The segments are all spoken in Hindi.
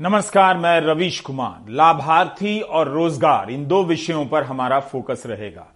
नमस्कार, मैं रवीश कुमार। लाभार्थी और रोज़गार, इन दो विषयों पर हमारा फोकस रहेगा।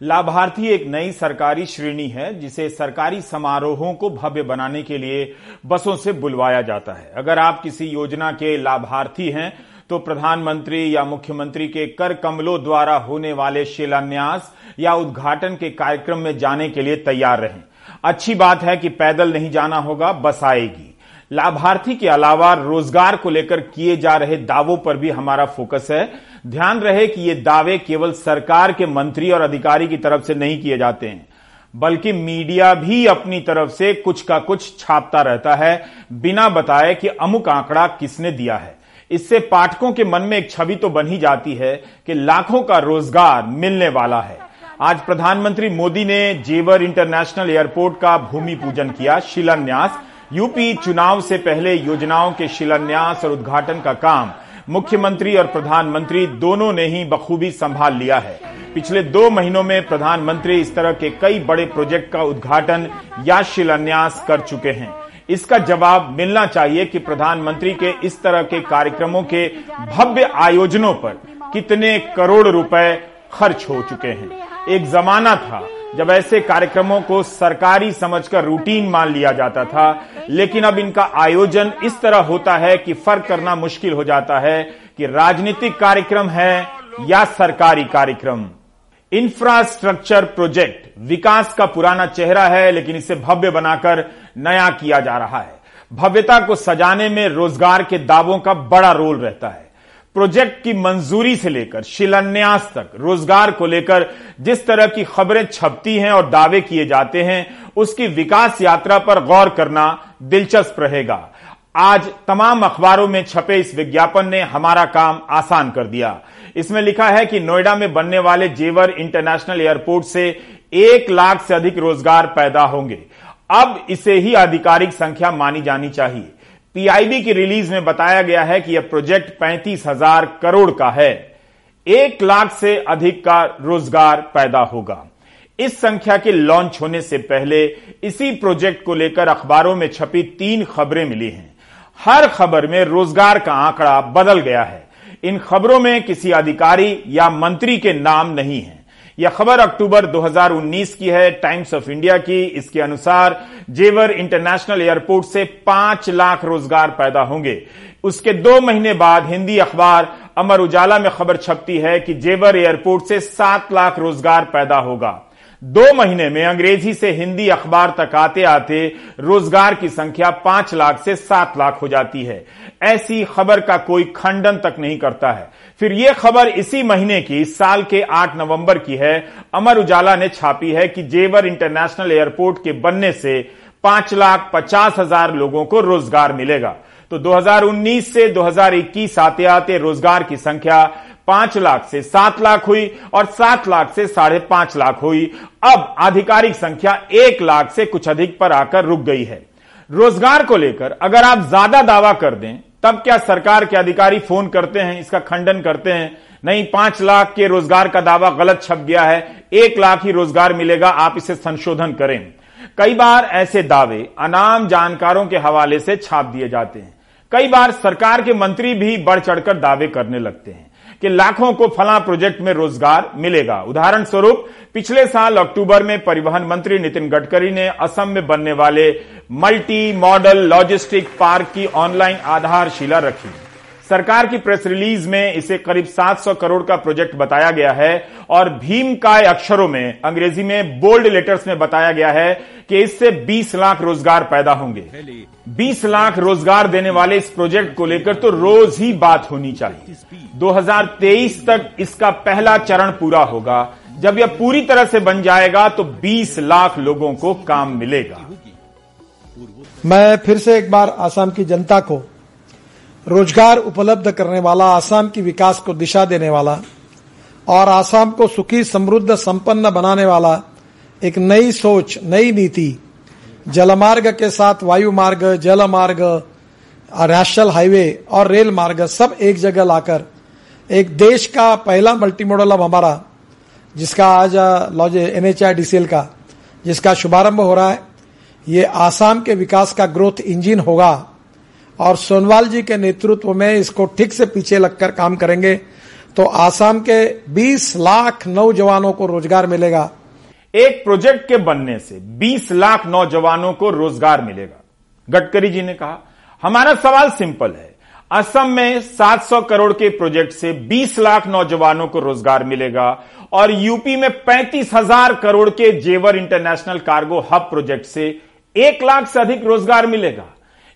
लाभार्थी एक नई सरकारी श्रेणी है, जिसे सरकारी समारोहों को भव्य बनाने के लिए बसों से बुलवाया जाता है। अगर आप किसी योजना के लाभार्थी हैं तो प्रधानमंत्री या मुख्यमंत्री के कर कमलों द्वारा होने वाले शिलान्यास या उद्घाटन के कार्यक्रम में जाने के लिए तैयार रहें। अच्छी बात है कि पैदल नहीं जाना होगा, बस आएगी। लाभार्थी के अलावा रोज़गार को लेकर किए जा रहे दावों पर भी हमारा फोकस है। ध्यान रहे कि ये दावे केवल सरकार के मंत्री और अधिकारी की तरफ़ से नहीं किए जाते हैं, बल्कि मीडिया भी अपनी तरफ़ से कुछ का कुछ छापता रहता है, बिना बताए कि अमुक आंकड़ा किसने दिया है। इससे पाठकों के मन में एक छवि तो बन ही जाती है कि लाखों का रोज़गार मिलने वाला है। आज प्रधानमंत्री मोदी ने जेवर इंटरनेशनल एयरपोर्ट का भूमि पूजन किया, शिलान्यास। यूपी चुनाव से पहले योजनाओं के शिलान्यास और उद्घाटन का काम मुख्यमंत्री और प्रधानमंत्री दोनों ने ही बखूबी संभाल लिया है। पिछले दो महीनों में प्रधानमंत्री इस तरह के कई बड़े प्रोजेक्ट का उद्घाटन या शिलान्यास कर चुके हैं। इसका जवाब मिलना चाहिए कि प्रधानमंत्री के इस तरह के कार्यक्रमों के भव्य आयोजनों पर कितने करोड़ रुपए खर्च हो चुके हैं। एक जमाना था जब ऐसे कार्यक्रमों को सरकारी समझकर रूटीन मान लिया जाता था, लेकिन अब इनका आयोजन इस तरह होता है कि फ़र्क करना मुश्किल हो जाता है कि राजनीतिक कार्यक्रम है या सरकारी कार्यक्रम। इंफ्रास्ट्रक्चर प्रोजेक्ट विकास का पुराना चेहरा है, लेकिन इसे भव्य बनाकर नया किया जा रहा है। भव्यता को सजाने में रोज़गार के दावों का बड़ा रोल रहता है। प्रोजेक्ट की मंजूरी से लेकर, शिलान्यास तक, रोज़गार को लेकर, जिस तरह की खबरें छपती हैं और दावे किए जाते हैं, उसकी विकास यात्रा पर गौर करना दिलचस्प रहेगा। आज तमाम अखबारों में छपे इस विज्ञापन ने हमारा काम आसान कर दिया। इसमें लिखा है कि नोएडा में बनने वाले जेवर इंटरनेशनल एयरपोर्ट से एक लाख से अधिक रोज़गार पैदा होंगे। अब इसे ही आधिकारिक संख्या मानी जानी चाहिए। पीआईबी की रिलीज़ में बताया गया है कि यह प्रोजेक्ट पैंतीस हज़ार करोड़ का है। एक लाख से अधिक का रोज़गार पैदा होगा। इस संख्या के लॉन्च होने से पहले इसी प्रोजेक्ट को लेकर अखबारों में छपी तीन खबरें मिली हैं। हर खबर में रोज़गार का आंकड़ा बदल गया है। इन खबरों में किसी अधिकारी या मंत्री के नाम नहीं है। यह खबर अक्टूबर 2019 की है, टाइम्स ऑफ़ इंडिया की। इसके अनुसार, जेवर इंटरनेशनल एयरपोर्ट से पाँच लाख रोज़गार पैदा होंगे। उसके दो महीने बाद हिंदी अखबार अमर उजाला में खबर छपती है कि जेवर एयरपोर्ट से सात लाख रोज़गार पैदा होगा। दो महीने में अंग्रेज़ी से हिंदी अखबार तक आते आते रोज़गार की संख्या पाँच लाख से सात लाख हो जाती है। ऐसी खबर का कोई खंडन तक नहीं करता है। फिर यह खबर इसी महीने की इस साल के 8 नवंबर की है। अमर उजाला ने छापी है कि जेवर इंटरनेशनल एयरपोर्ट के बनने से पाँच लाख पचास हज़ार लोगों को रोज़गार मिलेगा। तो 2019 से 2021 आते आते रोज़गार की संख्या पाँच लाख से सात लाख हुई और सात लाख से साढ़े पाँच लाख हुई। अब आधिकारिक संख्या एक लाख से कुछ अधिक पर आकर रुक गई है। रोज़गार को लेकर अगर आप ज़्यादा दावा कर दें, तब क्या सरकार के अधिकारी फ़ोन करते हैं, इसका खंडन करते हैं? नहीं, पाँच लाख के रोज़गार का दावा गलत छप गया है। एक लाख ही रोज़गार मिलेगा, आप इसे संशोधन करें। कई बार ऐसे दावे अनाम जानकारों के हवाले से छाप दिए जाते हैं। कई बार सरकार के मंत्री भी बढ़ चढ़कर दावे करने लगते हैं। कि लाखों को फला प्रोजेक्ट में रोज़गार मिलेगा। उदाहरण स्वरूप पिछले साल अक्टूबर में परिवहन मंत्री नितिन गडकरी ने असम में बनने वाले मल्टी मॉडल लॉजिस्टिक पार्क की ऑनलाइन आधारशिला रखी। सरकार की प्रेस रिलीज़ में इसे करीब 700 करोड़ का प्रोजेक्ट बताया गया है और भीम काय अक्षरों में, अंग्रेज़ी में बोल्ड लेटर्स में बताया गया है कि इससे 20 लाख रोज़गार पैदा होंगे। 20 लाख रोज़गार देने वाले इस प्रोजेक्ट को लेकर तो रोज ही बात होनी चाहिए। 2023 तक इसका पहला चरण पूरा होगा। जब यह पूरी तरह से बन जाएगा तो 20 लाख लोगों को काम मिलेगा। मैं फिर से एक बार आसाम की जनता को रोज़गार उपलब्ध करने वाला, आसाम की विकास को दिशा देने वाला और आसाम को सुखी, समृद्ध, संपन्न बनाने वाला एक नई सोच, नई नीति, जलमार्ग के साथ वायु मार्ग जल मार्ग नेशनल हाईवे और रेल मार्ग सब एक जगह लाकर एक देश का पहला मल्टी मॉडल अब हमारा, जिसका आज लॉज एन एच का, जिसका शुभारंभ हो रहा है। ये आसाम के विकास का ग्रोथ इंजिन होगा। और सोनवाल जी के नेतृत्व में इसको ठीक से पीछे लगकर काम करेंगे। तो आसाम के 20 लाख नौजवानों को रोज़गार मिलेगा। एक प्रोजेक्ट के बनने से 20 लाख नौजवानों को रोज़गार मिलेगा। गडकरी जी ने कहा, हमारा सवाल सिंपल है। असम में 700 करोड़ के प्रोजेक्ट से 20 लाख नौजवानों को रोज़गार मिलेगा और यूपी में पैंतीस हज़ार करोड़ के जेवर इंटरनेशनल कार्गो हब प्रोजेक्ट से एक लाख से अधिक रोज़गार मिलेगा।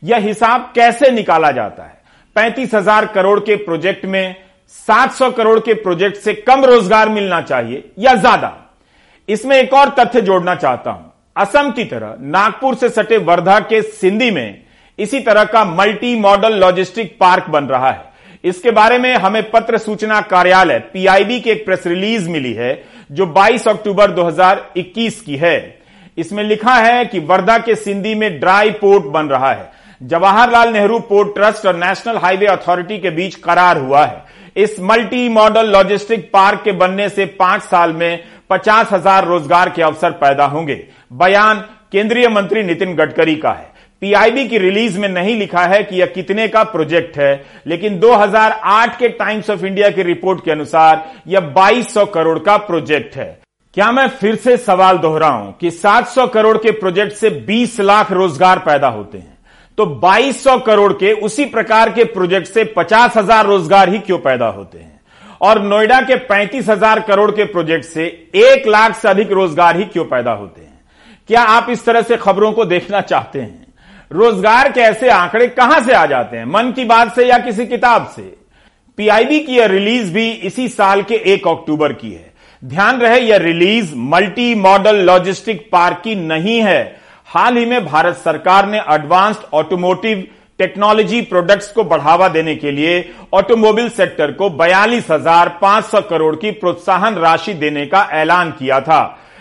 यह हिसाब कैसे निकाला जाता है? पैंतीस हज़ार करोड़ के प्रोजेक्ट में 700 करोड़ के प्रोजेक्ट से कम रोज़गार मिलना चाहिए या ज़्यादा? इसमें एक और तथ्य जोड़ना चाहता हूँ। असम की तरह नागपुर से सटे वर्धा के सिंधी में इसी तरह का मल्टी मॉडल लॉजिस्टिक पार्क बन रहा है। इसके बारे में हमें पत्र सूचना कार्यालय पीआईबी की एक प्रेस रिलीज़ मिली है, जो 22 अक्टूबर 2021 की है। इसमें लिखा है कि वर्धा के सिंधी में ड्राई पोर्ट बन रहा है। जवाहरलाल नेहरू पोर्ट ट्रस्ट और नेशनल हाईवे अथॉरिटी के बीच करार हुआ है। इस मल्टी मॉडल लॉजिस्टिक पार्क के बनने से पाँच साल में पचास हज़ार रोज़गार के अवसर पैदा होंगे। बयान केंद्रीय मंत्री नितिन गडकरी का है। पीआईबी की रिलीज़ में नहीं लिखा है कि यह कितने का प्रोजेक्ट है, लेकिन 2008 के टाइम्स ऑफ़ इंडिया की रिपोर्ट के अनुसार यह 2200 करोड़ का प्रोजेक्ट है। क्या मैं फिर से सवाल दोहराऊं कि 700 करोड़ के प्रोजेक्ट से 20 लाख रोज़गार पैदा होते हैं? तो 2200 करोड़ के उसी प्रकार के प्रोजेक्ट से पचास हज़ार रोज़गार ही क्यों पैदा होते हैं? और नोएडा के पैंतीस हज़ार करोड़ के प्रोजेक्ट से एक लाख से अधिक रोज़गार ही क्यों पैदा होते हैं? क्या आप इस तरह से खबरों को देखना चाहते हैं? रोज़गार के ऐसे आंकड़े कहाँ से आ जाते हैं? मन की बात से या किसी किताब से? पीआईबी की यह रिलीज़ भी इसी साल के एक अक्टूबर की है। ध्यान रहे, यह release multi modal logistic park की नहीं है। हाल ही में भारत सरकार ने एडवांस्ड ऑटोमोटिव टेक्नोलॉजी प्रोडक्ट्स को बढ़ावा देने के लिए ऑटोमोबाइल सेक्टर को बयालीस हज़ार पाँच सौ करोड़ की प्रोत्साहन राशि देने का ऐलान किया था।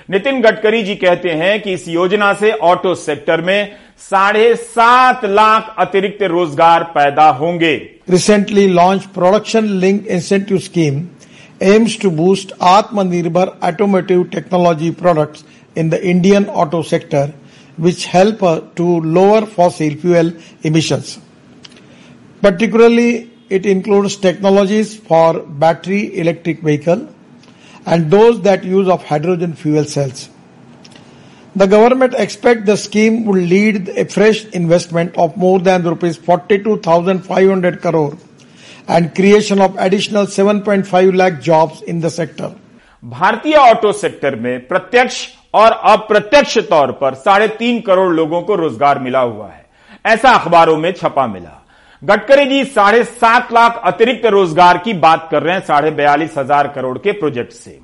नितिन गडकरी जी कहते हैं कि इस योजना से ऑटो सेक्टर में साढ़े सात लाख अतिरिक्त रोज़गार पैदा होंगे। Recently launch production link incentive scheme aims to boost Aatmanirbhar automotive technology products in the Indian auto sector which help to lower fossil fuel emissions. Particularly, it includes technologies for battery electric vehicle and those that use of hydrogen fuel cells. The government expects the scheme will lead a fresh investment of more than rupees 42,500 crore and creation of additional 7.5 lakh jobs in the sector. भारतीय ऑटो सेक्टर में प्रत्यक्ष और अप्रत्यक्ष तौर पर साढ़े तीन करोड़ लोगों को रोज़गार मिला हुआ है। ऐसा अखबारों में छपा मिला। गडकरी जी, साढ़े सात लाख अतिरिक्त रोज़गार की बात कर रहे हैं साढ़े बयालीस हज़ार करोड़ के प्रोजेक्ट से।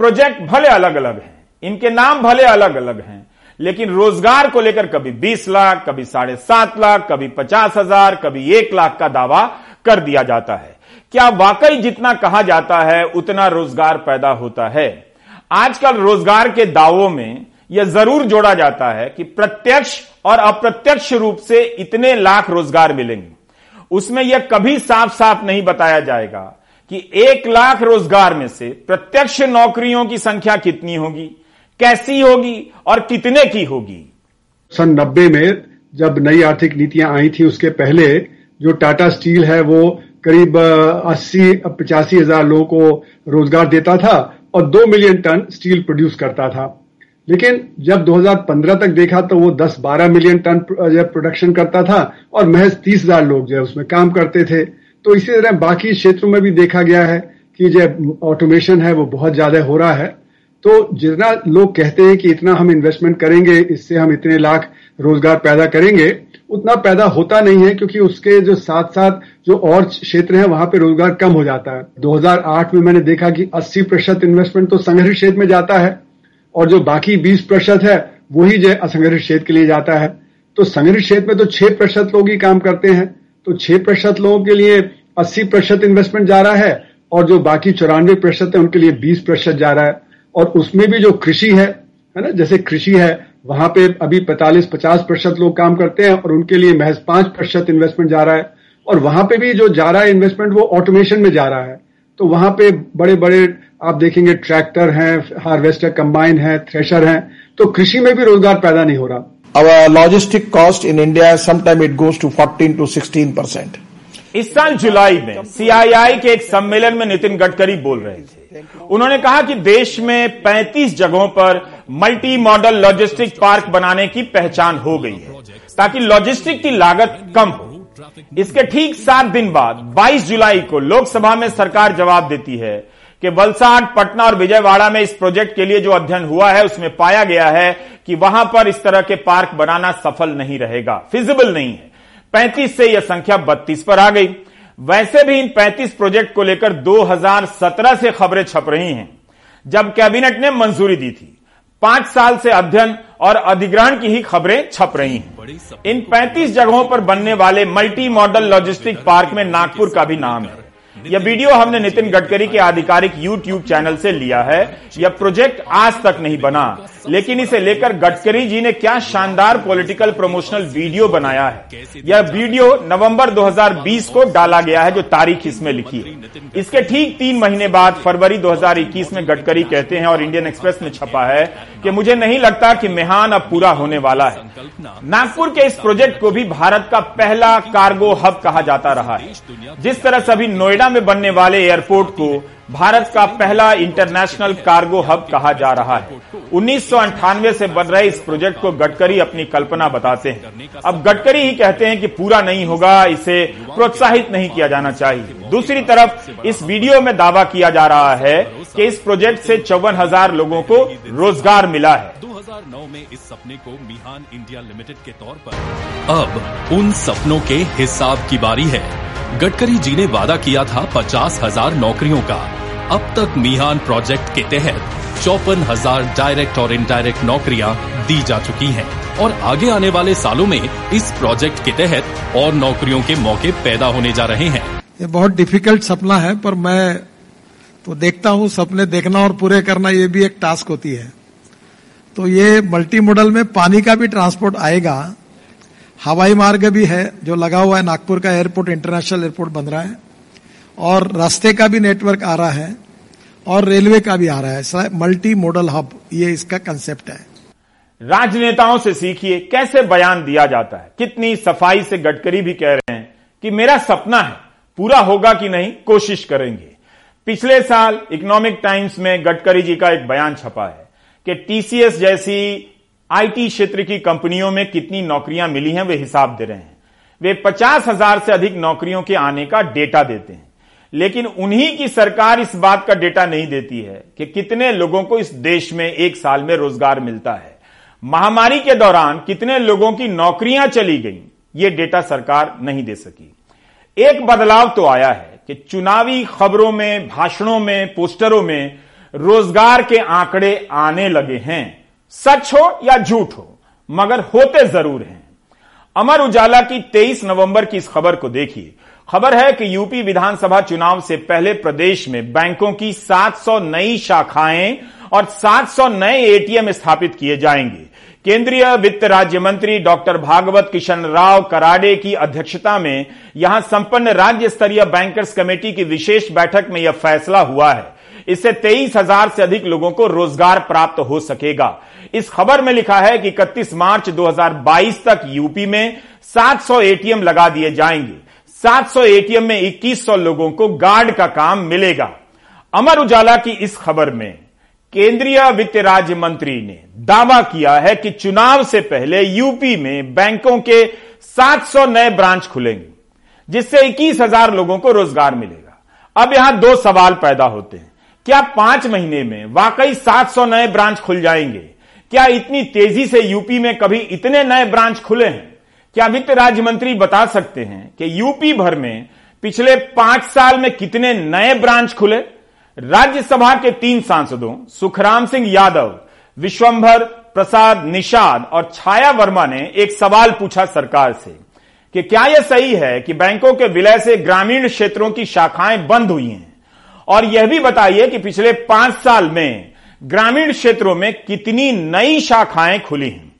प्रोजेक्ट भले अलग अलग हैं, इनके नाम भले अलग अलग हैं, लेकिन रोज़गार को लेकर कभी बीस लाख, कभी साढ़े सात लाख, कभी पचास हज़ार, कभी एक लाख का दावा कर दिया जाता है। क्या वाकई जितना कहा जाता है, उतना रोज़गार पैदा होता है? आजकल रोज़गार के दावों में यह ज़रूर जोड़ा जाता है कि प्रत्यक्ष और अप्रत्यक्ष रूप से इतने लाख रोज़गार मिलेंगे। उसमें यह कभी साफ़ साफ़ नहीं बताया जाएगा कि एक लाख रोज़गार में से प्रत्यक्ष नौकरियों की संख्या कितनी होगी, कैसी होगी और कितने की होगी। सन नब्बे में जब नई आर्थिक नीतियाँ आई थी, उसके पहले जो टाटा स्टील है, वो करीब अस्सी, पचासी हज़ार लोगों को रोज़गार देता था। और दो मिलियन टन स्टील प्रोड्यूस करता था। लेकिन जब 2015 तक देखा तो वो 10-12 मिलियन टन प्रोडक्शन करता था और महज तीस हज़ार लोग जो है उसमें काम करते थे। तो इसी तरह बाकी क्षेत्रों में भी देखा गया है कि जो ऑटोमेशन है, वो बहुत ज़्यादा हो रहा है। तो जितना लोग कहते हैं कि इतना हम इन्वेस्टमेंट करेंगे, इससे हम इतने लाख रोज़गार पैदा करेंगे उतना पैदा होता नहीं है क्योंकि उसके जो साथ साथ जो और क्षेत्र है, वहाँ पे रोज़गार कम हो जाता है। 2008 में मैंने देखा कि 80 प्रतिशत इन्वेस्टमेंट तो संगठित क्षेत्र में जाता है और जो बाकी 20 प्रतिशत है, वही जो असंगठित क्षेत्र के लिए जाता है। तो संगठित क्षेत्र में तो छह प्रतिशत लोग ही काम करते हैं। तो छह प्रतिशत लोगों के लिए अस्सी प्रतिशत इन्वेस्टमेंट जा रहा है और जो बाकी चौरानवे प्रतिशत है, उनके लिए बीस प्रतिशत जा रहा है। और उसमें भी जो कृषि है है ना, जैसे कृषि है वहाँ पे अभी पैंतालीस पचास प्रतिशत लोग काम करते हैं और उनके लिए महज पाँच प्रतिशत इन्वेस्टमेंट जा रहा है। और वहाँ पे भी जो जा रहा है इन्वेस्टमेंट वो ऑटोमेशन में जा रहा है। तो वहाँ पे बड़े बड़े आप देखेंगे ट्रैक्टर हैं हार्वेस्टर कंबाइन है थ्रेशर हैं। तो कृषि में भी रोज़गार पैदा नहीं हो रहा। Our logistic cost in India, sometimes it goes to 14 to 16 percent. इस साल जुलाई में सीआईआई के एक सम्मेलन में नितिन गडकरी बोल रहे थे। उन्होंने कहा कि देश में 35 जगहों पर मल्टी मॉडल लॉजिस्टिक पार्क बनाने की पहचान हो गई है, ताकि लॉजिस्टिक की लागत कम हो। इसके ठीक सात दिन बाद 22 जुलाई को लोकसभा में सरकार जवाब देती है कि वलसाड, पटना और विजयवाड़ा में इस प्रोजेक्ट के लिए जो अध्ययन हुआ है, उसमें पाया गया है कि वहाँ पर इस तरह के पार्क बनाना सफल नहीं रहेगा, फिजिबल नहीं है। 35 से यह संख्या 32 पर आ गई। वैसे भी इन 35 प्रोजेक्ट को लेकर 2017 से खबरें छप रही हैं। जब कैबिनेट ने मंजूरी दी थी पाँच साल से अध्ययन और अधिग्रहण की ही खबरें छप रही हैं। इन 35 जगहों पर बनने वाले मल्टी मॉडल लॉजिस्टिक पार्क में नागपुर का भी नाम है। यह वीडियो हमने नितिन गडकरी के आधिकारिक यूट्यूब चैनल से लिया है। यह प्रोजेक्ट आज तक नहीं बना। लेकिन इसे लेकर गडकरी जी ने क्या शानदार पॉलिटिकल प्रमोशनल वीडियो बनाया है। यह वीडियो नवंबर 2020 को डाला गया है जो तारीख इसमें लिखी है। इसके ठीक तीन महीने बाद फरवरी 2021 में गडकरी कहते हैं और इंडियन एक्सप्रेस में छपा है कि मुझे नहीं लगता कि मेहान अब पूरा होने वाला है। नागपुर के इस प्रोजेक्ट को भी भारत का पहला कार्गो हब कहा जाता रहा है। जिस तरह से अभी नोएडा में बनने वाले एयरपोर्ट को भारत का पहला इंटरनेशनल कार्गो हब कहा जा रहा है। उन्नीस से बन रहे इस प्रोजेक्ट को गडकरी अपनी कल्पना बताते हैं। अब गडकरी ही कहते हैं कि पूरा नहीं होगा, इसे प्रोत्साहित नहीं किया जाना चाहिए। दूसरी तरफ़, इस वीडियो में दावा किया जा रहा है कि इस प्रोजेक्ट से चौवन हज़ार लोगों को रोज़गार मिला है। 2009 में इस सपने को मिहान इंडिया लिमिटेड के तौर पर अब उन सपनों के हिसाब की बारी है। गडकरी जी ने वादा किया था पचास हज़ार नौकरियों का। अब तक मिहान प्रोजेक्ट के तहत चौपन हज़ार डायरेक्ट और इनडायरेक्ट नौकरियाँ दी जा चुकी हैं और आगे आने वाले सालों में इस प्रोजेक्ट के तहत और नौकरियों के मौके पैदा होने जा रहे हैं। ये बहुत डिफ़िकल्ट सपना है, पर मैं तो देखता हूँ, सपने देखना और पूरे करना, ये भी एक टास्क होती है। तो ये मल्टी मॉडल में पानी का भी ट्रांसपोर्ट आएगा हवाई मार्ग भी है, जो लगा हुआ है नागपुर का एयरपोर्ट, इंटरनेशनल एयरपोर्ट बन रहा है। और रास्ते का भी नेटवर्क आ रहा है, और रेलवे का भी आ रहा है। मल्टी मॉडल हब ये इसका कंसेप्ट है। राजनेताओं से सीखिए, कैसे बयान दिया जाता है? कितनी सफ़ाई से गडकरी भी कह रहे हैं कि मेरा सपना है, पूरा होगा कि नहीं, कोशिश करेंगे। पिछले साल इकोनॉमिक टाइम्स में गडकरी जी का एक बयान छपा है कि टीसीएस जैसी आईटी क्षेत्र की कंपनियों में कितनी नौकरियाँ मिली हैं, वे हिसाब दे रहे हैं। वे पचास हज़ार से अधिक नौकरियों के आने का डेटा देते हैं। लेकिन उन्हीं की सरकार इस बात का डेटा नहीं देती है कि कितने लोगों को इस देश में एक साल में रोज़गार मिलता है। महामारी के दौरान कितने लोगों की नौकरियाँ चली गई, ये डेटा सरकार नहीं दे सकी। एक बदलाव तो आया है कि चुनावी खबरों में, भाषणों में, पोस्टरों में रोज़गार के आंकड़े आने लगे हैं। सच हो या झूठ हो, मगर होते ज़रूर हैं। अमर उजाला की 23 नवंबर की इस खबर को देखिए। खबर है कि यूपी विधानसभा चुनाव से पहले प्रदेश में बैंकों की 700 नई शाखाएँ और 700 नए एटीएम स्थापित किए जाएँगे। केंद्रीय वित्त राज्य मंत्री डॉक्टर भागवत किशन राव कराडे की अध्यक्षता में यहाँ संपन्न राज्य स्तरीय बैंकर्स कमेटी की विशेष बैठक में यह फैसला हुआ है। इससे तेईस हज़ार से अधिक लोगों को रोज़गार प्राप्त हो सकेगा। इस खबर में लिखा है कि इकतीस मार्च 2022 तक यूपी में 700 एटीएम लगा दिए जाएँगे। 700 एटीएम में 2100 लोगों को गार्ड का काम मिलेगा। अमर उजाला की इस खबर में केंद्रीय वित्त राज्य मंत्री ने दावा किया है कि चुनाव से पहले यूपी में बैंकों के 700 नए ब्रांच खुलेंगे जिससे 21,000 लोगों को रोज़गार मिलेगा। अब यहाँ दो सवाल पैदा होते हैं। क्या पाँच महीने में वाकई 700 नए ब्रांच खुल जाएँगे? क्या इतनी तेज़ी से यूपी में कभी इतने नए ब्रांच खुले हैं? क्या वित्त राज्य मंत्री बता सकते हैं कि यूपी भर में पिछले पाँच साल में कितने नए ब्रांच खुले? राज्यसभा के तीन सांसदों, सुखराम सिंह यादव, विश्वंभर प्रसाद निषाद और छाया वर्मा ने एक सवाल पूछा सरकार से कि क्या यह सही है कि बैंकों के विलय से ग्रामीण क्षेत्रों की शाखाएँ बंद हुई हैं? और यह भी बताइए कि पिछले पाँच साल में ग्रामीण क्षेत्रों में कितनी नई शाखाएँ खुली हैं?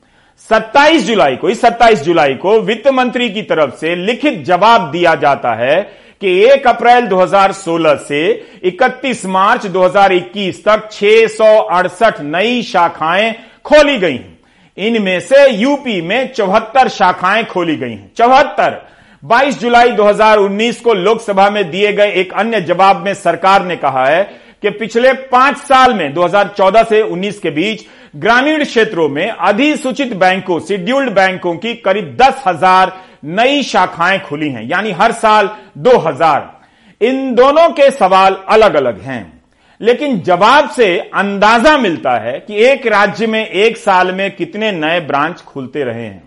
27 जुलाई को, इस 27 जुलाई को वित्त मंत्री की तरफ़ से लिखित जवाब दिया जाता है कि 1 अप्रैल 2016 से 31 मार्च 2021 तक छह सौ अड़सठ नई शाखाएँ खोली गई हैं। इनमें से यूपी में चौहत्तर शाखाएँ खोली गई हैं। चौहत्तर 22 जुलाई 2019 को लोकसभा में दिए गए एक अन्य जवाब में सरकार ने कहा है कि पिछले पाँच साल में 2014 से 19 के बीच, ग्रामीण क्षेत्रों में अधिसूचित बैंकों, शेड्यूल्ड बैंकों की करीब दस हज़ार नई शाखाएँ खुली हैं, यानी हर साल 2000 इन दोनों के सवाल अलग अलग हैं, लेकिन जवाब से अंदाज़ा मिलता है कि एक राज्य में एक साल में कितने नए ब्रांच खुलते रहे हैं।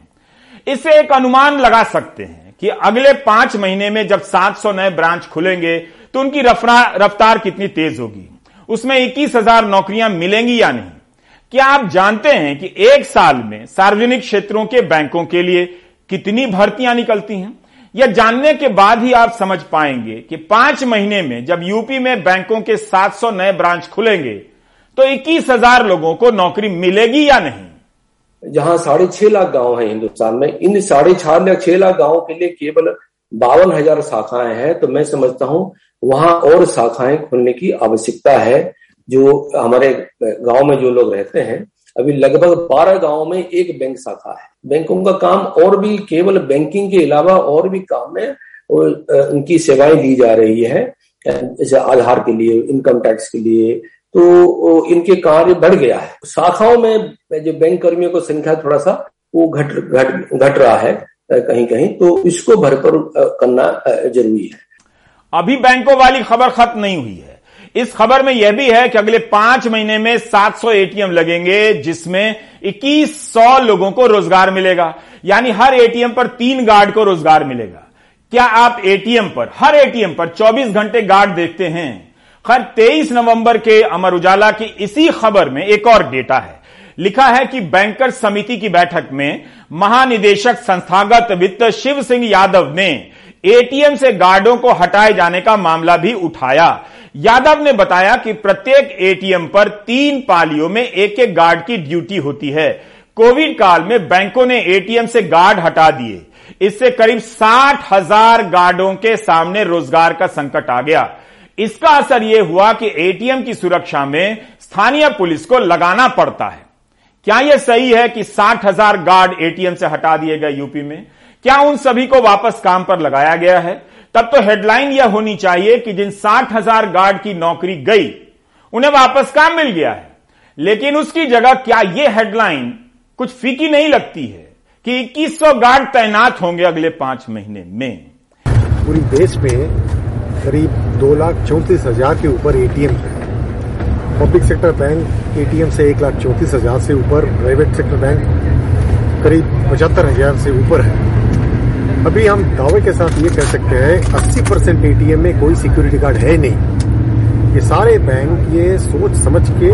इससे एक अनुमान लगा सकते हैं कि अगले पाँच महीने में जब 700 नए ब्रांच खुलेंगे तो उनकी रफ्तार कितनी तेज होगी? उसमें इक्कीस हज़ार नौकरियाँ मिलेंगी या नहीं? क्या आप जानते हैं कि एक साल में सार्वजनिक क्षेत्रों के बैंकों के लिए कितनी भर्तियाँ निकलती हैं? यह जानने के बाद ही आप समझ पाएँगे कि पाँच महीने में जब यूपी में बैंकों के 700 नए ब्रांच खुलेंगे तो इक्कीस हज़ार लोगों को नौकरी मिलेगी या नहीं? जहाँ साढ़े छह लाख गाँव हैं हिंदुस्तान में, इन साढ़े चार लाख, छह लाख गाँवों के लिए केवल बावन हज़ार शाखाएँ हैं तो मैं समझता हूँ वहाँ और शाखाएँ खोलने की आवश्यकता है, जो हमारे गाँव में जो लोग रहते हैं। अभी लगभग बारह गाँवों में एक बैंक शाखा है। बैंकों का काम और भी, केवल बैंकिंग के अलावा और भी काम में उनकी सेवाएँ दी जा रही है, जैसे आधार के लिए, इनकम टैक्स के लिए तो इनके कार्य बढ़ गया है। शाखाओं में जो बैंक कर्मियों की संख्या थोड़ा सा, वो घट घट घट रहा है कहीं कहीं। तो इसको भरपूर करना ज़रूरी है। अभी बैंकों वाली खबर खत्म नहीं हुई है। इस खबर में यह भी है कि अगले पाँच महीने में 700 एटीएम लगेंगे, जिसमें 2100 लोगों को रोज़गार मिलेगा। यानी हर एटीएम पर तीन गार्ड को रोज़गार मिलेगा। क्या आप एटीएम पर, हर एटीएम पर 24 घंटे गार्ड देखते हैं? खैर 23 नवंबर के अमर उजाला की इसी खबर में एक और डेटा है। लिखा है कि बैंकर समिति की बैठक में महानिदेशक संस्थागत वित्त शिव सिंह यादव ने एटीएम से गार्डों को हटाए जाने का मामला भी उठाया। यादव ने बताया कि प्रत्येक एटीएम पर तीन पालियों में एक एक गार्ड की ड्यूटी होती है। कोविड काल में बैंकों ने एटीएम से गार्ड हटा दिए। इससे करीब साठ हज़ार गार्डों के सामने रोज़गार का संकट आ गया। इसका असर यह हुआ कि एटीएम की सुरक्षा में स्थानीय पुलिस को लगाना पड़ता है। क्या यह सही है कि साठ हज़ार गार्ड एटीएम से हटा दिए गए यूपी में? क्या उन सभी को वापस काम पर लगाया गया है? तब तो हेडलाइन यह होनी चाहिए कि जिन साठ हज़ार गार्ड की नौकरी गई, उन्हें वापस काम मिल गया है। लेकिन उसकी जगह क्या यह हेडलाइन कुछ फीकी नहीं लगती है कि 2100 गार्ड तैनात होंगे अगले पाँच महीने में? पूरी देश में करीब दो लाख चौंतीस हज़ार के ऊपर एटीएम है। पब्लिक सेक्टर बैंक एटीएम से एक लाख चौंतीस हज़ार से ऊपर प्राइवेट सेक्टर बैंक करीब पचहत्तर हज़ार से ऊपर है। अभी हम दावे के साथ ये कह सकते हैं 80 परसेंट एटीएम में कोई सिक्योरिटी गार्ड है नहीं। ये सारे बैंक ये सोच समझ के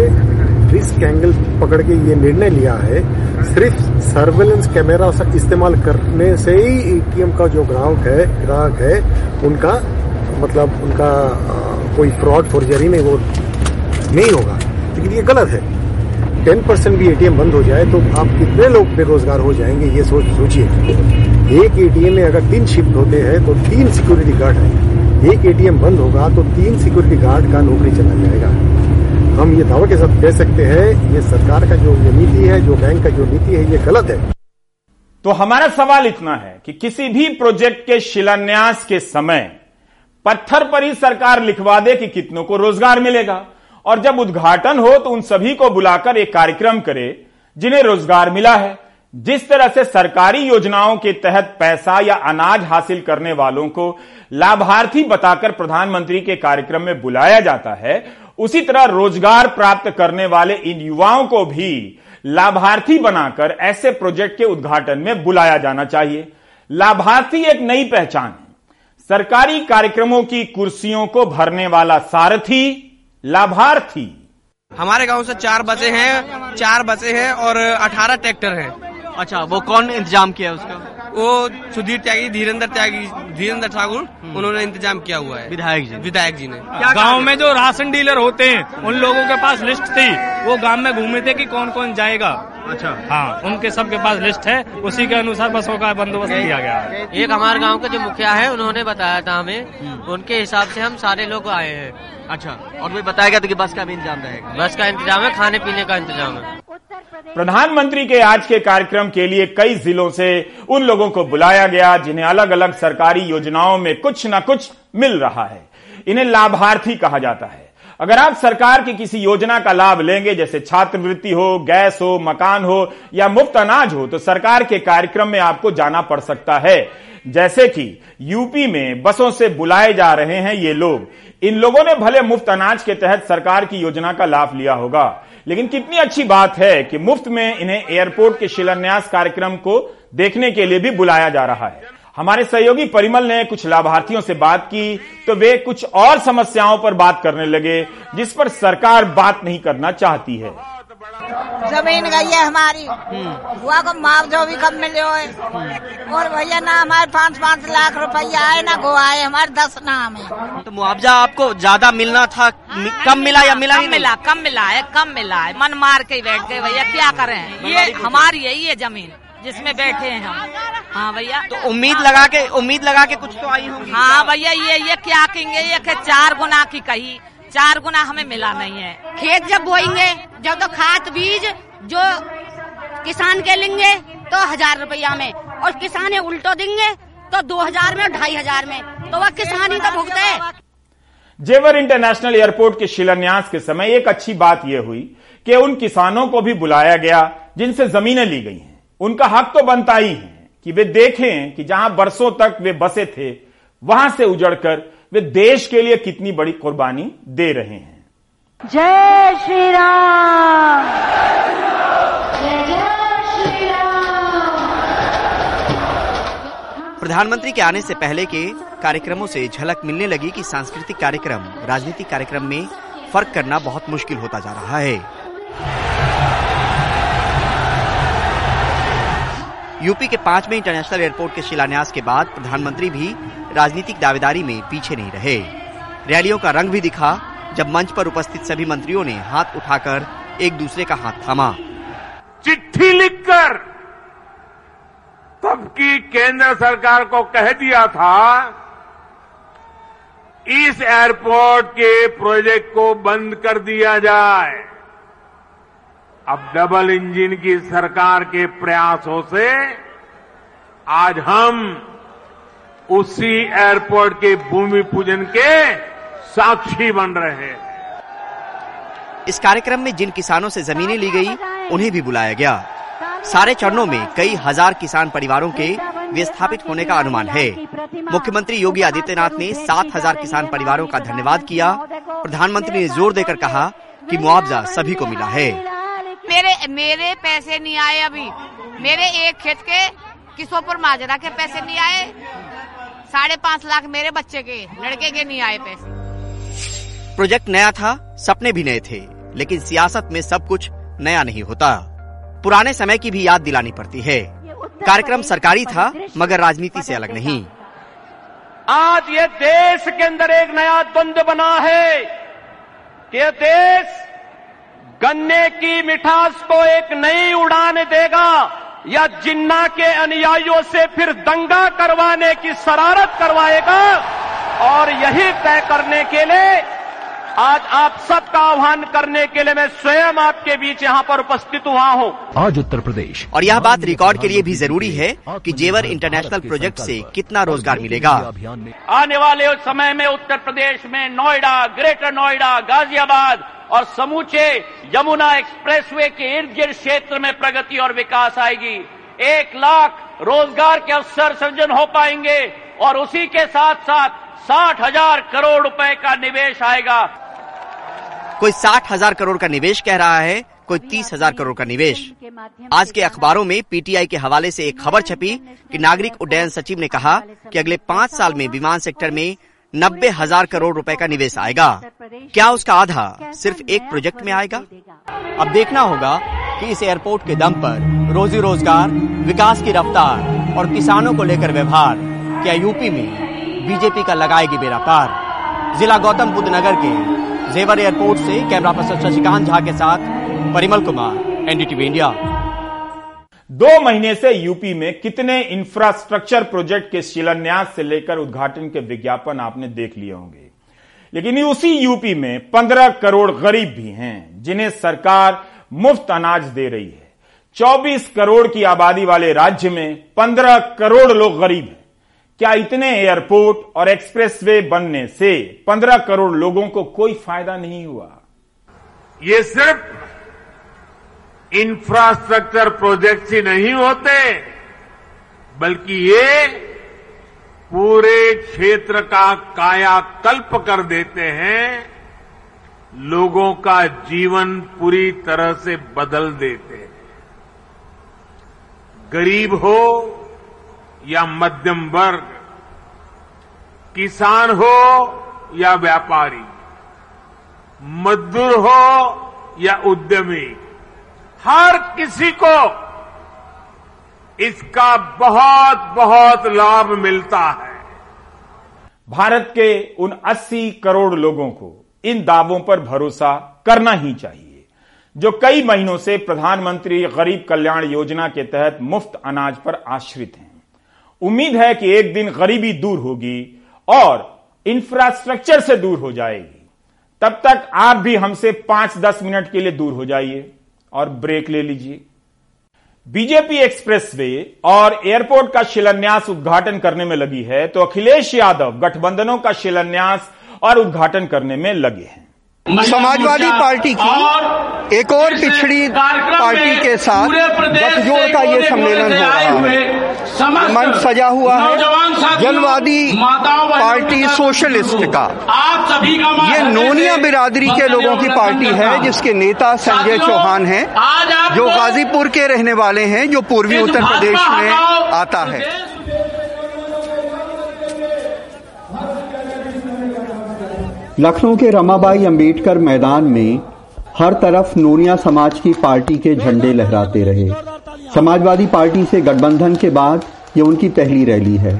रिस्क एंगल पकड़ के ये निर्णय लिया है, सिर्फ़ सर्वेलेंस कैमरा इस्तेमाल करने से ही एटीएम का जो ग्राहक है ग्राहक है, उनका मतलब उनका कोई फ्रॉड फॉर्जरी में वो नहीं होगा। लेकिन ये गलत है। टेन परसेंट भी एटीएम बंद हो जाए तो आप कितने लोग बेरोजगार हो जाएँगे, ये सोच सोचिए। एक एटीएम में अगर तीन शिफ्ट होते हैं तो तीन सिक्योरिटी गार्ड है। एक एटीएम बंद होगा तो तीन सिक्योरिटी गार्ड का नौकरी चला जाएगा। हम ये दावा के साथ कह सकते हैं, ये सरकार का जो नीति है, जो बैंक का जो नीति है, ये गलत है। तो हमारा सवाल इतना है कि किसी भी प्रोजेक्ट के शिलान्यास के समय पत्थर पर ही सरकार लिखवा दे कि कितनों को रोज़गार मिलेगा। और जब उद्घाटन हो तो उन सभी को बुलाकर एक कार्यक्रम करे, जिन्हें रोज़गार मिला है। जिस तरह से सरकारी योजनाओं के तहत पैसा या अनाज हासिल करने वालों को लाभार्थी बताकर प्रधानमंत्री के कार्यक्रम में बुलाया जाता है, उसी तरह रोज़गार प्राप्त करने वाले इन युवाओं को भी लाभार्थी बनाकर ऐसे प्रोजेक्ट के उद्घाटन में बुलाया जाना चाहिए। लाभार्थी एक नई पहचान है। सरकारी कार्यक्रमों की कुर्सियों को भरने वाला सारथी, लाभार्थी। हमारे गाँव से चार बसे हैं, चार बसे हैं और अठारह ट्रैक्टर हैं। अच्छा वो कौन इंतज़ाम किया है उसका? वो सुधीर त्यागी धीरेन्द्र त्यागी धीरेन्द्र ठाकुर उन्होंने इंतज़ाम किया हुआ है। विधायक जी विधायक जी ने। गाँव में जो राशन डीलर होते हैं उन लोगों के पास लिस्ट थी। वो गाँव में घूमे थे कि कौन कौन जाएगा। अच्छा। हाँ उनके सबके पास लिस्ट है। उसी के अनुसार बसों का बंदोबस्त किया गया एक हमारे गाँव के जो मुखिया है उन्होंने बताया था हमें उनके हिसाब से हम सारे लोग आए हैं। अच्छा और भी बताया गया था कि बस का भी इंतज़ाम रहेगा? बस का इंतज़ाम है खाने पीने का इंतज़ाम है। प्रधानमंत्री के आज के कार्यक्रम के लिए कई जिलों से उन लोगों को बुलाया गया जिन्हें अलग अलग सरकारी योजनाओं में कुछ ना कुछ मिल रहा है। इन्हें लाभार्थी कहा जाता है। अगर आप सरकार की किसी योजना का लाभ लेंगे, जैसे छात्रवृत्ति हो, गैस हो, मकान हो, या मुफ़्त अनाज हो तो सरकार के कार्यक्रम में आपको जाना पड़ सकता है। जैसे कि यूपी में बसों से बुलाए जा रहे हैं ये लोग। इन लोगों ने भले मुफ़्त अनाज के तहत सरकार की योजना का लाभ लिया होगा। लेकिन कितनी अच्छी बात है कि मुफ़्त में इन्हें एयरपोर्ट के शिलान्यास कार्यक्रम को देखने के लिए भी बुलाया जा रहा है। हमारे सहयोगी परिमल ने कुछ लाभार्थियों से बात की तो वे कुछ और समस्याओं पर बात करने लगे, जिस पर सरकार बात नहीं करना चाहती है। ज़मीन गई है हमारी। हुआ को मुआवजा भी कम मिले है और भैया ना हमारे पाँच पाँच लाख रुपया आए ना गो आए हमारे दस नाम है। तो मुआवजा आपको ज़्यादा मिलना था? कम मिला या मिला ही कम मिला कम मिला है कम मिला है। मन मार के बैठ गए भैया क्या करें? ये हमारी यही है ज़मीन जिसमें बैठे हैं हम। हाँ भैया। तो उम्मीद लगा के उम्मीद लगा के कुछ तो आई होंगी। हाँ भैया ये ये क्या कहेंगे? ये कि चार गुना की कही? चार गुना हमें मिला नहीं है। खेत जब बोएँगे, जब तो खाद, बीज जो किसान के लेंगे तो हज़ार रुपया में। और किसान उल्टो देंगे तो दो हज़ार में ढाई हज़ार में। तो वह किसान ही तो भुगते जेवर इंटरनेशनल एयरपोर्ट के शिलान्यास के समय एक अच्छी बात यह हुई कि उन किसानों को भी बुलाया गया, जिनसे जमीनें ली गई हैं। उनका हक तो बनता ही है कि वे देखें कि जहाँ बरसों तक वे बसे थे, वहाँ से उजड़कर वे देश के लिए कितनी बड़ी कुर्बानी दे रहे हैं। जय श्री राम प्रधानमंत्री के आने से पहले के कार्यक्रमों से झलक मिलने लगी कि सांस्कृतिक कार्यक्रम राजनीतिक कार्यक्रम में फ़र्क करना बहुत मुश्किल होता जा रहा है। यूपी के पाँचवें इंटरनेशनल एयरपोर्ट के शिलान्यास के बाद प्रधानमंत्री भी राजनीतिक दावेदारी में पीछे नहीं रहे। रैलियों का रंग भी दिखा, जब मंच पर उपस्थित सभी मंत्रियों ने हाथ उठाकर एक दूसरे का हाथ थामा। चिट्ठी लिखकर तब की केंद्र सरकार को कह दिया था, इस एयरपोर्ट के प्रोजेक्ट को बंद कर दिया जाए। अब डबल इंजन की सरकार के प्रयासों से आज हम उसी एयरपोर्ट के भूमि पूजन के साक्षी बन रहे हैं। इस कार्यक्रम में जिन किसानों से जमीनें ली गई उन्हें भी बुलाया गया। सारे चरणों में कई हज़ार किसान परिवारों के विस्थापित होने का अनुमान है। मुख्यमंत्री योगी आदित्यनाथ ने सात हज़ार किसान परिवारों का धन्यवाद किया। प्रधानमंत्री ने ज़ोर देकर कहा कि मुआवजा सभी को मिला है। मेरे मेरे पैसे नहीं आए अभी। मेरे एक खेत के किशोपुर माजरा के पैसे नहीं आए? साढ़े पाँच लाख मेरे बच्चे के लड़के के नहीं आए पैसे। प्रोजेक्ट नया था सपने भी नए थे लेकिन सियासत में सब कुछ नया नहीं होता। पुराने समय की भी याद दिलानी पड़ती है। कार्यक्रम सरकारी था मगर राजनीति से अलग नहीं। आज ये देश के अंदर एक नया द्वंद्व बना है कि ये देश गन्ने की मिठास को एक नई उड़ान देगा। या जिन्ना के अनुयायियों से फिर दंगा करवाने की शरारत करवाएगा और यही तय करने के लिए आज आप सबका आह्वान करने के लिए मैं स्वयं आपके बीच यहाँ पर उपस्थित हुआ हूँ। आज उत्तर प्रदेश। और यह बात रिकॉर्ड के लिए भी ज़रूरी है कि जेवर इंटरनेशनल प्रोजेक्ट से कितना रोज़गार मिलेगा? आने वाले समय में उत्तर प्रदेश में नोएडा ग्रेटर नोएडा गाजियाबाद और समूचे यमुना एक्सप्रेसवे के इर्द गिर्द क्षेत्र में प्रगति और विकास आएगी। एक लाख रोज़गार के अवसर सृजन हो पाएँगे और उसी के साथ साथ साठ हज़ार करोड़ रुपए का निवेश आएगा। कोई साठ हज़ार करोड़ का निवेश कह रहा है कोई तीस हज़ार करोड़ का निवेश। आज के अखबारों में पीटीआई के हवाले से एक खबर छपी कि नागरिक उड्डयन सचिव ने कहा कि अगले पाँच साल में विमान सेक्टर में नब्बे हज़ार करोड़ रुपए का निवेश आएगा। क्या उसका आधा? सिर्फ़ एक प्रोजेक्ट में आएगा? अब देखना होगा कि इस एयरपोर्ट के दम पर रोजी रोज़गार विकास की रफ्तार और किसानों को लेकर व्यवहार क्या यूपी में बीजेपी का लगाएगी बेरा पार जिला गौतम बुद्ध नगर के जेवर एयरपोर्ट से कैमरा पर्सन शशिकांत झा के साथ परिमल कुमार एनडीटीवी इंडिया दो महीने से यूपी में कितने इंफ्रास्ट्रक्चर प्रोजेक्ट के शिलान्यास से लेकर उद्घाटन के विज्ञापन आपने देख लिए होंगे। लेकिन उसी यूपी में पंद्रह करोड़ गरीब भी हैं, जिन्हें सरकार मुफ़्त अनाज दे रही है। 24 करोड़ की आबादी वाले राज्य में 15 करोड़ लोग गरीब हैं। क्या इतने एयरपोर्ट और एक्सप्रेसवे बनने से 15 करोड़ लोगों को कोई फ़ायदा नहीं हुआ? ये सिर्फ़ इंफ्रास्ट्रक्चर प्रोजेक्ट्स ही नहीं होते, बल्कि ये पूरे क्षेत्र का कायाकल्प कर देते हैं, लोगों का जीवन पूरी तरह से बदल देते हैं। गरीब हो या मध्यम वर्ग, किसान हो या व्यापारी, मजदूर हो या उद्यमी, हर किसी को इसका बहुत बहुत लाभ मिलता है। भारत के उन 80 करोड़ लोगों को इन दावों पर भरोसा करना ही चाहिए, जो कई महीनों से प्रधानमंत्री गरीब कल्याण योजना के तहत मुफ़्त अनाज पर आश्रित हैं। उम्मीद है कि एक दिन गरीबी दूर होगी और इंफ्रास्ट्रक्चर से दूर हो जाएगी। तब तक आप भी हमसे पाँच दस मिनट के लिए दूर हो जाइए और ब्रेक ले लीजिए। बीजेपी एक्सप्रेसवे और एयरपोर्ट का शिलान्यास उद्घाटन करने में लगी है तो अखिलेश यादव गठबंधनों का शिलान्यास और उद्घाटन करने में लगे हैं। समाजवादी पार्टी की एक और पिछड़ी पार्टी के साथ गठजोड़ का ये सम्मेलन हो रहा है। मंच सजा हुआ है। जनवादी पार्टी सोशलिस्ट का। ये नोनिया बिरादरी के लोगों की पार्टी है जिसके नेता संजय चौहान हैं जो गाजीपुर के रहने वाले हैं जो पूर्वी उत्तर प्रदेश में आता है। लखनऊ के रमाबाई अंबेडकर मैदान में हर तरफ़ नोनिया समाज की पार्टी के झंडे लहराते रहे। समाजवादी पार्टी से गठबंधन के बाद ये उनकी पहली रैली है।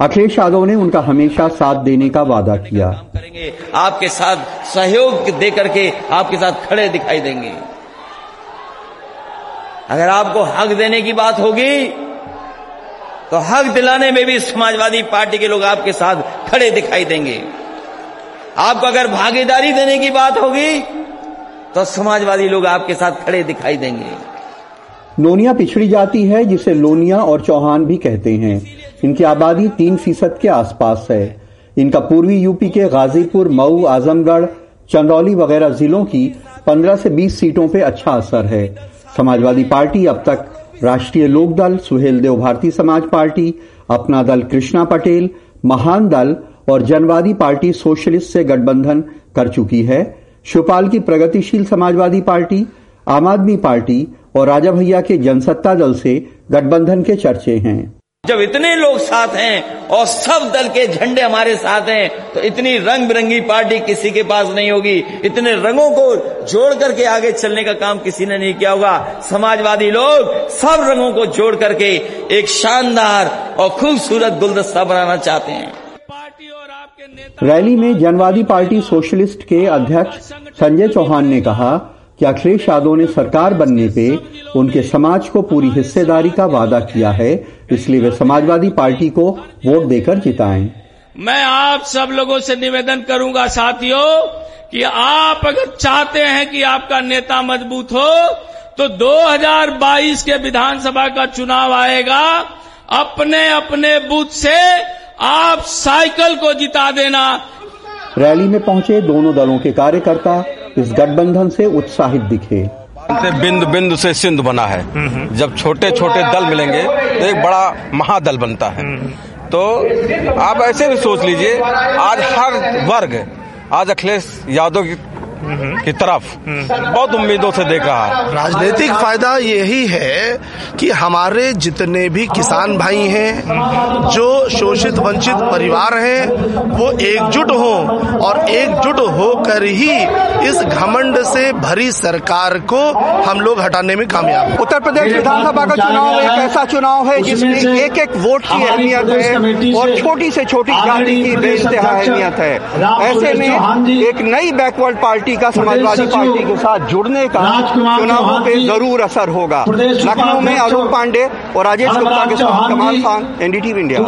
अखिलेश यादव ने उनका हमेशा साथ देने का वादा किया। आपके साथ सहयोग दे करके आपके साथ खड़े दिखाई देंगे। अगर आपको हक देने की बात होगी तो हक दिलाने में भी समाजवादी पार्टी के लोग आपके साथ खड़े दिखाई देंगे। आपको अगर भागीदारी देने की बात होगी तो समाजवादी लोग आपके साथ खड़े दिखाई देंगे। नोनिया पिछड़ी जाति है, जिसे लोनिया और चौहान भी कहते हैं। इनकी आबादी तीन फ़ीसद के आसपास है। इनका पूर्वी यूपी के गाजीपुर, मऊ, आजमगढ़, चंदौली वगैरह जिलों की 15 से 20 सीटों पे अच्छा असर है। समाजवादी पार्टी अब तक राष्ट्रीय लोकदल सुहेल देव भारती समाज पार्टी, अपना दल कृष्णा पटेल, महान दल और जनवादी पार्टी सोशलिस्ट से गठबंधन कर चुकी है। शिवपाल की प्रगतिशील समाजवादी पार्टी, आम आदमी पार्टी और राजा भैया के जनसत्ता दल से गठबंधन के चर्चे हैं। जब इतने लोग साथ हैं और सब दल के झंडे हमारे साथ हैं तो इतनी रंग बिरंगी पार्टी किसी के पास नहीं होगी। इतने रंगों को जोड़ करके आगे चलने का काम किसी ने नहीं किया होगा। समाजवादी लोग सब रंगों को जोड़ करके एक शानदार और खूबसूरत गुलदस्ता बनाना चाहते हैं। रैली में जनवादी पार्टी सोशलिस्ट के अध्यक्ष संजय चौहान ने कहा कि अखिलेश यादव ने सरकार बनने पे उनके समाज को पूरी हिस्सेदारी का वादा किया है। इसलिए वे समाजवादी पार्टी को वोट देकर जिताएँ। मैं आप सब लोगों से निवेदन करूँगा साथियों कि आप अगर चाहते हैं कि आपका नेता मज़बूत हो तो 2022 के विधानसभा का चुनाव आएगा अपने अपने बूथ से आप साइकिल को जिता देना। रैली में पहुँचे दोनों दलों के कार्यकर्ता इस गठबंधन से उत्साहित दिखे। बिंद बिंद से सिंधु बना है। जब छोटे छोटे दल मिलेंगे तो एक बड़ा महादल बनता है। तो आप ऐसे भी सोच लीजिए आज हर वर्ग आज अखिलेश यादव की तरफ़। बहुत उम्मीदों से देख। रहा है राजनीतिक फ़ायदा यही है कि हमारे जितने भी किसान भाई हैं जो शोषित वंचित परिवार हैं वो एकजुट हो और एकजुट होकर ही इस घमंड से भरी सरकार को हम लोग हटाने में कामयाब उत्तर प्रदेश विधानसभा का चुनाव एक ऐसा चुनाव है जिसमें एक एक वोट की अहमियत है और छोटी से छोटी जाति की अहमियत है। ऐसे में एक नई बैकवर्ड पार्टी का समाजवादी पार्टी के साथ जुड़ने का चुनावों पे ज़रूर असर होगा। लखनऊ में आलोक पांडे और राजेश गुप्ता के साथ कमाल खान एनडीटीवी इंडिया।